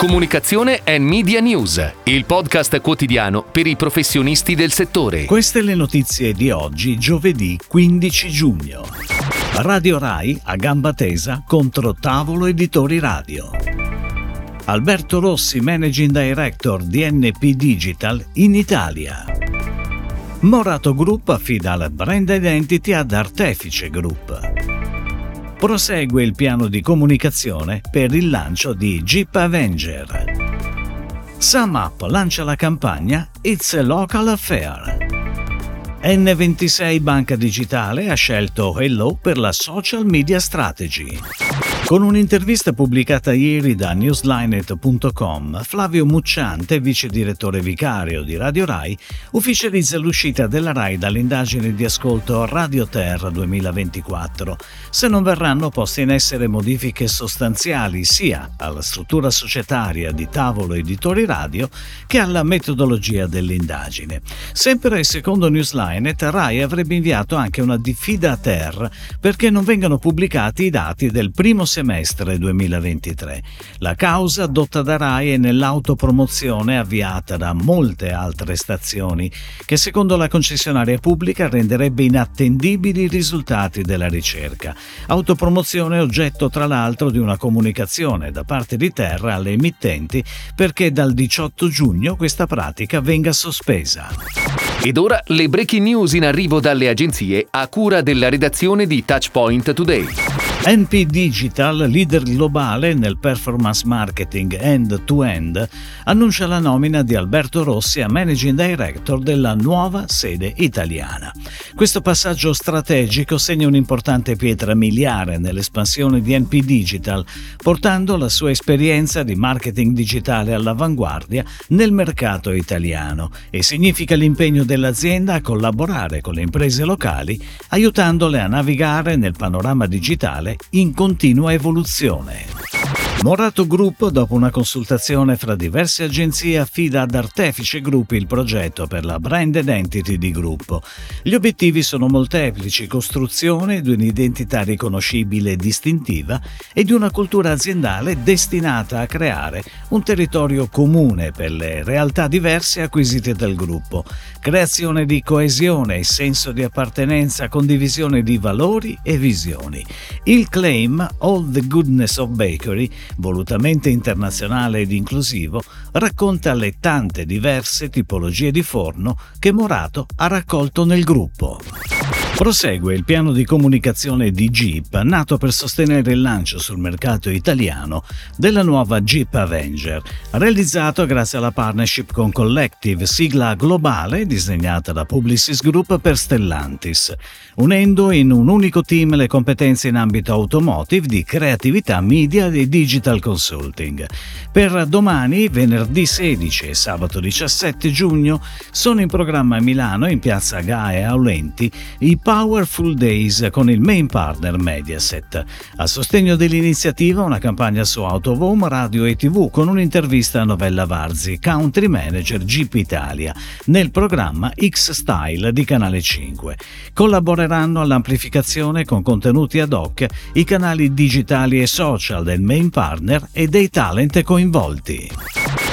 Comunicazione e Media News, il podcast quotidiano per i professionisti del settore. Queste le notizie di oggi, giovedì 15 giugno. Radio Rai a gamba tesa contro Tavolo Editori Radio. Alberto Rossi, Managing Director di NP Digital in Italia. Morato Group affida la brand identity ad Artefice Group prosegue il piano di comunicazione per il lancio di Jeep Avenger. SumUp lancia la campagna It's a Local Affair. N26 Banca Digitale ha scelto Hello per la social media strategy. Con un'intervista pubblicata ieri da newslinet.com, Flavio Mucciante, vice direttore vicario di Radio Rai, ufficializza l'uscita della Rai dall'indagine di ascolto Radio Terra 2024, se non verranno poste in essere modifiche sostanziali sia alla struttura societaria di Tavolo Editori Radio che alla metodologia dell'indagine. Sempre secondo Newslinet, Rai avrebbe inviato anche una diffida a Terra perché non vengano pubblicati i dati del primo semestre semestre 2023. La causa adotta da RAI è nell'autopromozione avviata da molte altre stazioni, che secondo la concessionaria pubblica renderebbe inattendibili i risultati della ricerca. Autopromozione oggetto tra l'altro di una comunicazione da parte di Terra alle emittenti perché dal 18 giugno questa pratica venga sospesa. Ed ora le breaking news in arrivo dalle agenzie a cura della redazione di Touchpoint Today. NP Digital, leader globale nel performance marketing end-to-end, annuncia la nomina di Alberto Rossi a Managing Director della nuova sede italiana. Questo passaggio strategico segna un'importante pietra miliare nell'espansione di NP Digital, portando la sua esperienza di marketing digitale all'avanguardia nel mercato italiano e significa l'impegno dell'azienda a collaborare con le imprese locali, aiutandole a navigare nel panorama digitale in continua evoluzione. Morato Group, dopo una consultazione fra diverse agenzie, affida ad Artefice Group il progetto per la brand identity di gruppo. Gli obiettivi sono molteplici, costruzione di un'identità riconoscibile e distintiva e di una cultura aziendale destinata a creare un territorio comune per le realtà diverse acquisite dal gruppo, creazione di coesione senso di appartenenza, condivisione di valori e visioni. Il claim All the Goodness of Bakery volutamente internazionale ed inclusivo, racconta le tante diverse tipologie di forno che Morato ha raccolto nel gruppo. Prosegue il piano di comunicazione di Jeep, nato per sostenere il lancio sul mercato italiano della nuova Jeep Avenger, realizzato grazie alla partnership con Collective, sigla globale disegnata da Publicis Group per Stellantis, unendo in un unico team le competenze in ambito automotive, di creatività, media e digital consulting. Per domani, venerdì 16 e sabato 17 giugno, sono in programma a Milano, in piazza Gae Aulenti, i Powerful Days con il main partner Mediaset. A sostegno dell'iniziativa una campagna su Autovom, radio e tv con un'intervista a Novella Varzi, country manager Jeep Italia, nel programma X Style di Canale 5. Collaboreranno all'amplificazione con contenuti ad hoc i canali digitali e social del main partner e dei talent coinvolti.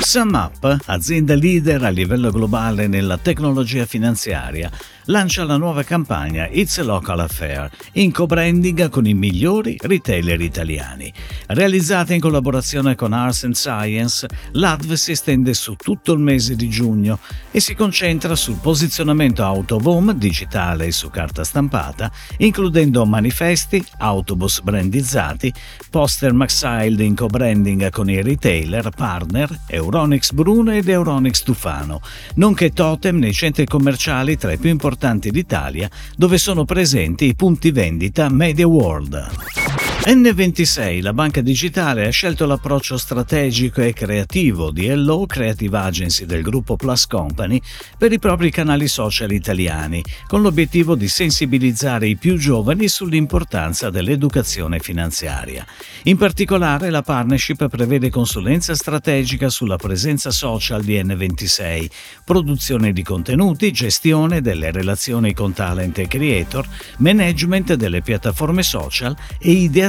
SumUp, azienda leader a livello globale nella tecnologia finanziaria, lancia la nuova campagna It's a Local Affair in co-branding con i migliori retailer italiani. Realizzata in collaborazione con Arts and Science, l'ADV si estende su tutto il mese di giugno e si concentra sul posizionamento autovom digitale e su carta stampata, includendo manifesti, autobus brandizzati, poster Maxiled in co-branding con i retailer partner Euronix Bruno ed Euronix Tufano, nonché totem nei centri commerciali tra i più importanti importanti d'Italia dove sono presenti i punti vendita Media World. N26, la banca digitale, ha scelto l'approccio strategico e creativo di Hello Creative Agency del gruppo Plus Company per i propri canali social italiani, con l'obiettivo di sensibilizzare i più giovani sull'importanza dell'educazione finanziaria. In particolare, la partnership prevede consulenza strategica sulla presenza social di N26, produzione di contenuti, gestione delle relazioni con talent e creator, management delle piattaforme social e ideazione